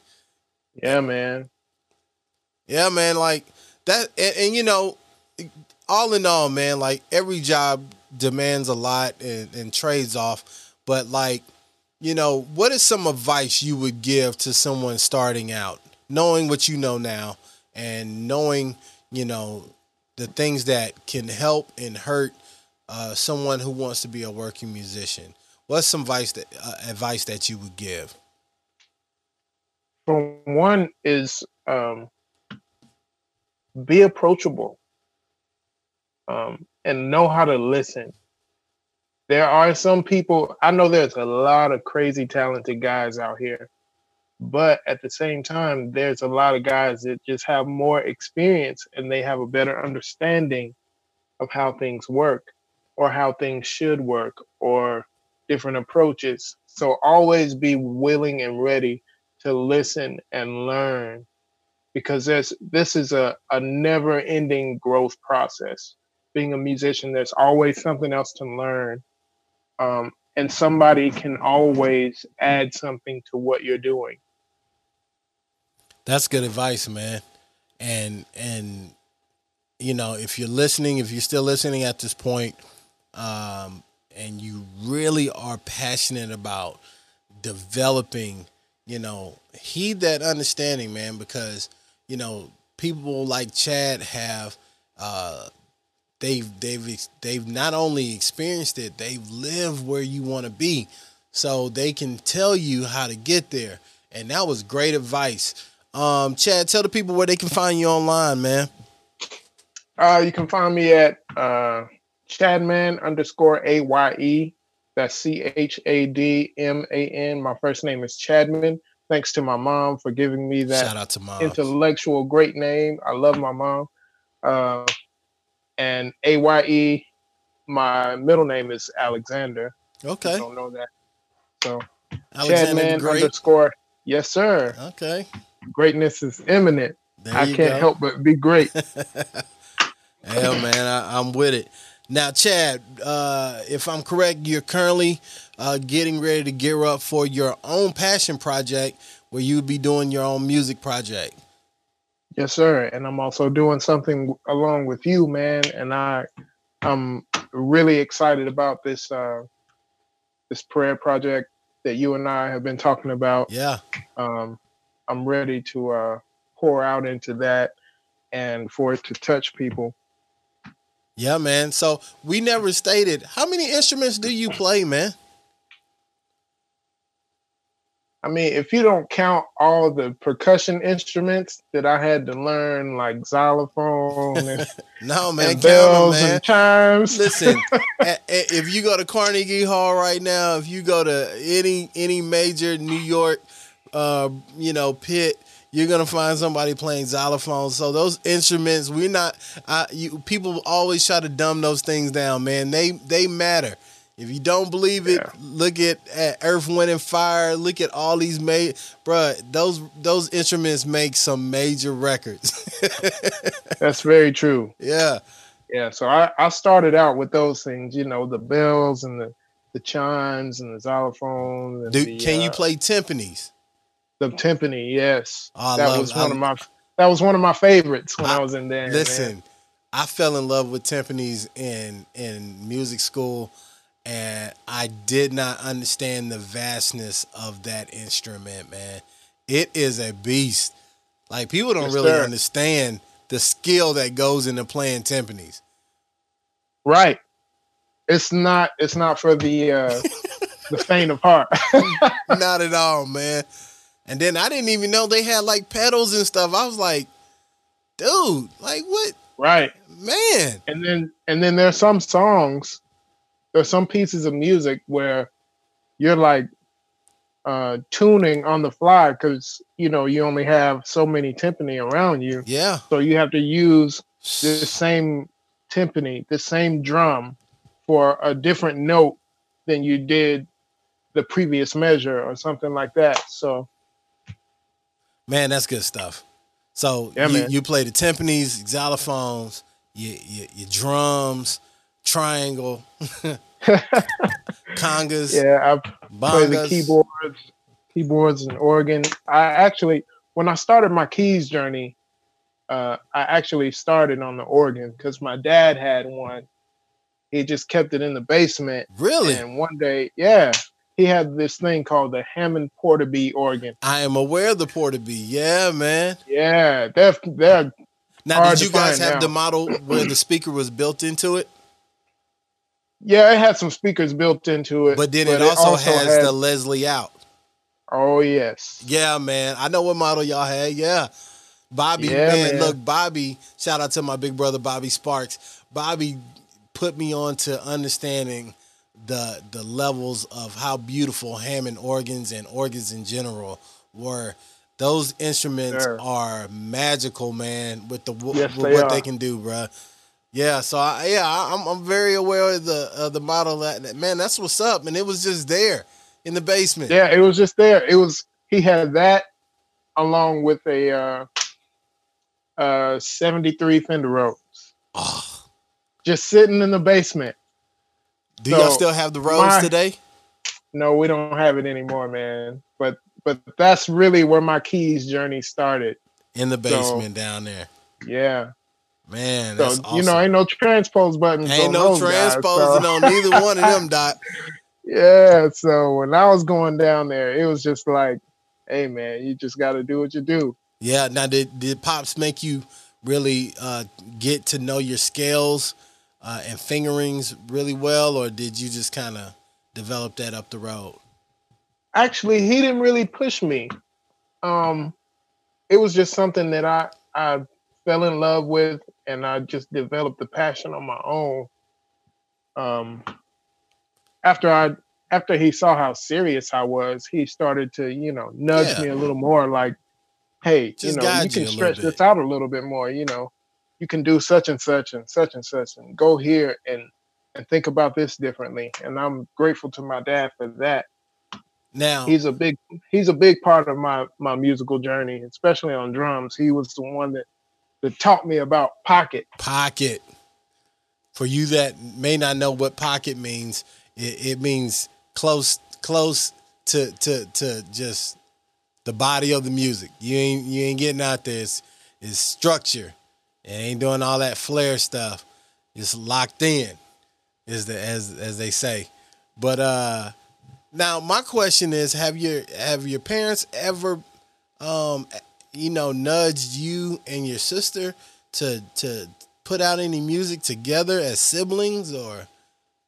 yeah, man. Yeah, man. Like that, and, and you know, all in all, man, like every job demands a lot and, and trades off. But like, you know, what is some advice you would give to someone starting out, knowing what you know now, and knowing, you know, the things that can help and hurt uh, someone who wants to be a working musician? What's some advice that uh, advice that you would give? For one is um, be approachable um, and know how to listen. There are some people, I know there's a lot of crazy talented guys out here, but at the same time, there's a lot of guys that just have more experience and they have a better understanding of how things work or how things should work or different approaches. So always be willing and ready to listen and learn because there's this is a, a never ending growth process. Being a musician, there's always something else to learn. Um, and somebody can always add something to what you're doing. That's good advice, man. And and you know, if you're listening, if you're still listening at this point, um, and you really are passionate about developing, you know, heed that understanding, man, because you know people like Chad have uh, they've they've they've not only experienced it, they've lived where you want to be, so they can tell you how to get there. And that was great advice. Um, Chad, tell the people where they can find you online, man. Uh, you can find me at uh, Chadman underscore A Y E. That's C H A D M A N. My first name is Chadman. Thanks to my mom for giving me that Shout out to mom. intellectual great name. I love my mom. Uh, and A Y E, my middle name is Alexander. Okay. I don't know that. So Alexander Chadman Great. underscore. Yes, sir. Okay. Greatness is imminent. There I can't go. help but be great. Hell, man, I, I'm with it. Now, Chad, uh, if I'm correct, you're currently uh, getting ready to gear up for your own passion project where you'll be doing your own music project. Yes, sir. And I'm also doing something along with you, man. And I, I'm really excited about this uh, this prayer project that you and I have been talking about. Yeah. Um, I'm ready to uh, pour out into that and for it to touch people. Yeah, man. So we never stated how many instruments do you play, man? I mean, if you don't count all the percussion instruments that I had to learn, like xylophone and, No, man. and bells man. and chimes. Listen, if you go to Carnegie Hall right now, if you go to any any major New York, uh, you know, pit, you're gonna find somebody playing xylophone. So those instruments, we're not. Uh, you people always try to dumb those things down, man. They they matter. If you don't believe it, Yeah. look at, at Earth, Wind, and Fire. Look at all these made, bruh. Those those instruments make some major records. That's very true. yeah, Yeah, so I, I started out with those things, you know, the bells and the, the chimes and the xylophones. And Dude, the, can you uh, play timpanis? the timpani? Yes, Oh, that love- was one I- of my that was one of my favorites when I, I- was in there. Listen, man. I fell in love with timpanis in in music school, and I did not understand the vastness of that instrument, man. It is a beast. Like people don't Yes, really sir. understand the skill that goes into playing timpanis. right? It's not it's not for the uh, the faint of heart. not at all, man. And then I didn't even know they had like pedals and stuff. I was like, dude, like what, right. man? And then and then there's some songs, there's some pieces of music where you're like uh tuning on the fly because you know you only have so many timpani around you. Yeah, So you have to use the same timpani, the same drum for a different note than you did the previous measure or something like that. So Man, that's good stuff. So Yeah, you, you play the timpanis, xylophones, your, your, your drums, triangle, congas, yeah, I play the keyboards, keyboards and organ. I actually when I started my keys journey, uh, I actually started on the organ because my dad had one. He just kept it in the basement. Really? And one day, yeah, he had this thing called the Hammond Porta B organ. I am aware of the Porta B. Yeah, man. Yeah, they're they're Now, did you guys have the model where the speaker was built into it? Yeah, it had some speakers built into it. But then it also, has had- the Leslie out. Oh yes. Yeah, man. I know what model y'all had. Yeah. Bobby, Yeah, man, man. look, Bobby, shout out to my big brother Bobby Sparks. Bobby put me on to understanding the the levels of how beautiful Hammond organs and organs in general were. Those instruments Sure. are magical, man, with the Yes, with they what are. they can do, bruh. Yeah, so I, yeah, I'm I'm very aware of the of the model that man. That's what's up, and it was just there in the basement. Yeah, it was just there. It was he had that along with a uh uh 73 Fender Rhodes. Oh, Just sitting in the basement. do y'all still have the my- today? No, we don't have it anymore, man. But but that's really where my keys journey started. In the basement down there, Yeah. Man. So awesome. you know, ain't no transpose buttons. Ain't no those guys, transposing so- on neither one of them, Doc. Yeah, so when I was going down there, it was just like, hey man, you just got to do what you do. Yeah. Now, did did pops make you really uh, get to know your scales uh, and fingerings really well, or did you just kind of develop that up the road? Actually, he didn't really push me. Um, it was just something that I I fell in love with, and I just developed the passion on my own. Um, after I after he saw how serious I was, he started to you know nudge Yeah. me a little more, like, hey, Just you know, you can you stretch this out a little bit more. You know, you can do such and such and such and such, and go here and and think about this differently. And I'm grateful to my dad for that Now, he's a big he's a big part of my my musical journey, especially on drums. He was the one that that taught me about pocket. pocket. For you that may not know what pocket means, it, it means close, close to to to just the body of the music. You ain't you ain't getting out there. It's, it's structure. It ain't doing all that flair stuff. It's locked in, is the as as they say. But uh now my question is: Have your have your parents ever, um, you know, nudged you and your sister to to put out any music together as siblings, or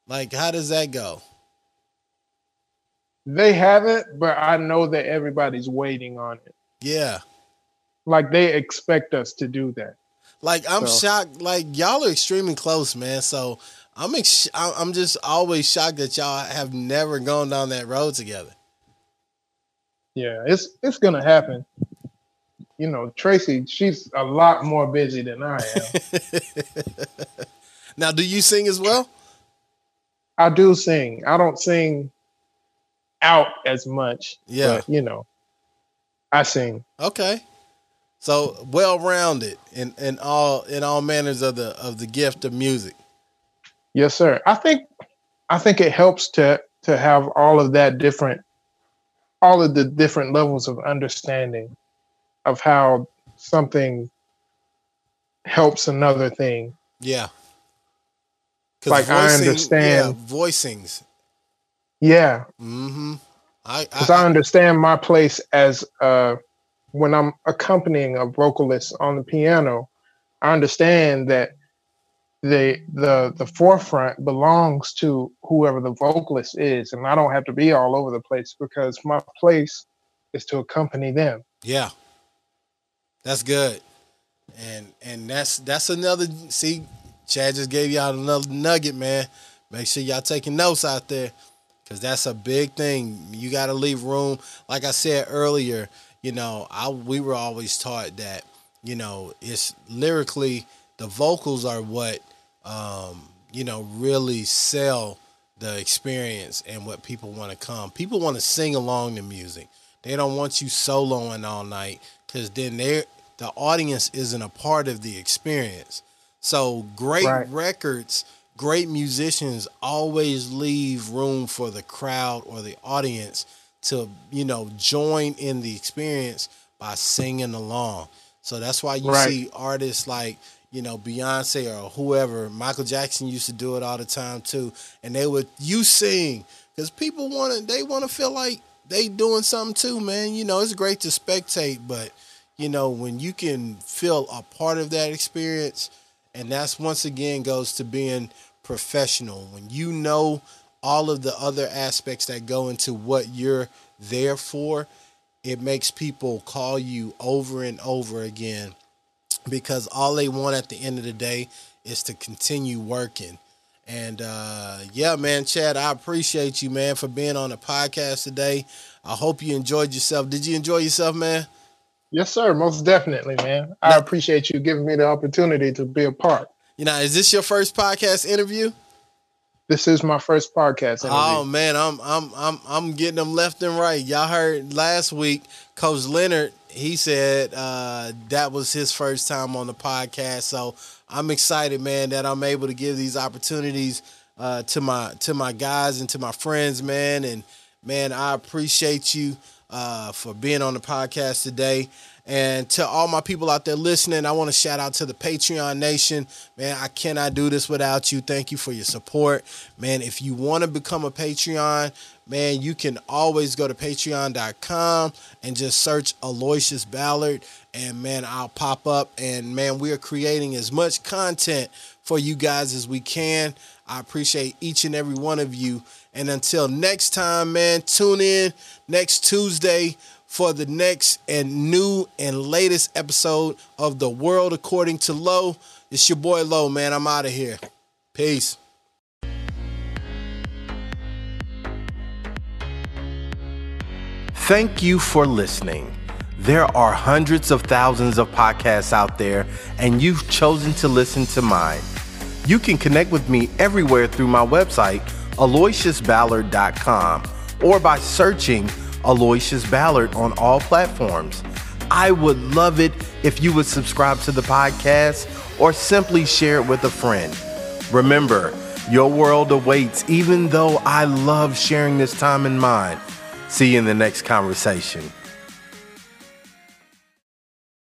like how does that go? They haven't, but I know that everybody's waiting on it. Yeah, Like they expect us to do that. like I'm So- shocked. Like y'all are extremely close, man. So I'm ex- I'm just always shocked that y'all have never gone down that road together. Yeah, it's it's gonna happen. You know, Tracy, she's a lot more busy than I am. now, do you sing as well? I do sing. I don't sing out as much. Yeah. But, you know, I sing. Okay. So well rounded in, in all in all manners of the of the gift of music. Yes, sir. I think I think it helps to to have all of that different all of the different levels of understanding of how something helps another thing. Yeah. Like, I understand. Yeah, voicings. Yeah, Mm-hmm. I, because I, I understand my place as uh when I'm accompanying a vocalist on the piano, I understand that the the the forefront belongs to whoever the vocalist is, and I don't have to be all over the place because my place is to accompany them. yeah. That's good. And and that's that's another see, Chad just gave y'all another nugget, man. Make sure y'all taking notes out there. Cause that's a big thing. You gotta leave room. Like I said earlier, you know, I we were always taught that, you know, it's lyrically the vocals are what um, you know, really sell the experience and what people want to come. People want to sing along to music. They don't want you soloing all night because then they the audience isn't a part of the experience. So great Right. records, great musicians always leave room for the crowd or the audience to, you know, join in the experience by singing along. So that's why you Right. see artists like, you know, Beyonce or whoever, Michael Jackson used to do it all the time too. And they would you sing because people want to they want to feel like they doing something too, man. You know, it's great to spectate, but you know, when you can feel a part of that experience, and that's once again goes to being professional. When you know all of the other aspects that go into what you're there for, it makes people call you over and over again because all they want at the end of the day is to continue working. And uh, yeah, man, Chad, I appreciate you, man, for being on the podcast today. I hope you enjoyed yourself. Did you enjoy yourself, man? Yes, sir. Most definitely, man. I appreciate you giving me the opportunity to be a part. You know, is this your first podcast interview? This is my first podcast interview. Oh man, I'm I'm I'm I'm getting them left and right. Y'all heard last week, Coach Leonard. He said uh, that was his first time on the podcast. So I'm excited, man, that I'm able to give these opportunities uh, to my to my guys and to my friends, man. And man, I appreciate you uh, for being on the podcast today. And to all my people out there listening, I want to shout out to the Patreon Nation. Man, I cannot do this without you. Thank you for your support. Man, if you want to become a Patreon, man, you can always go to patreon.com and just search Aloysius Ballard. And man, I'll pop up. And man, we are creating as much content for you guys as we can. I appreciate each and every one of you. And until next time, man, tune in next Tuesday for the next and new and latest episode of The World According to Low. It's your boy Low, man. I'm out of here. Peace. Thank you for listening. There are hundreds of thousands of podcasts out there, and you've chosen to listen to mine. You can connect with me everywhere through my website, aloysiusballard.com, or by searching Aloysius Ballard on all platforms. I would love it if you would subscribe to the podcast or simply share it with a friend. Remember, your world awaits, even though I love sharing this time in mine. See you in the next conversation.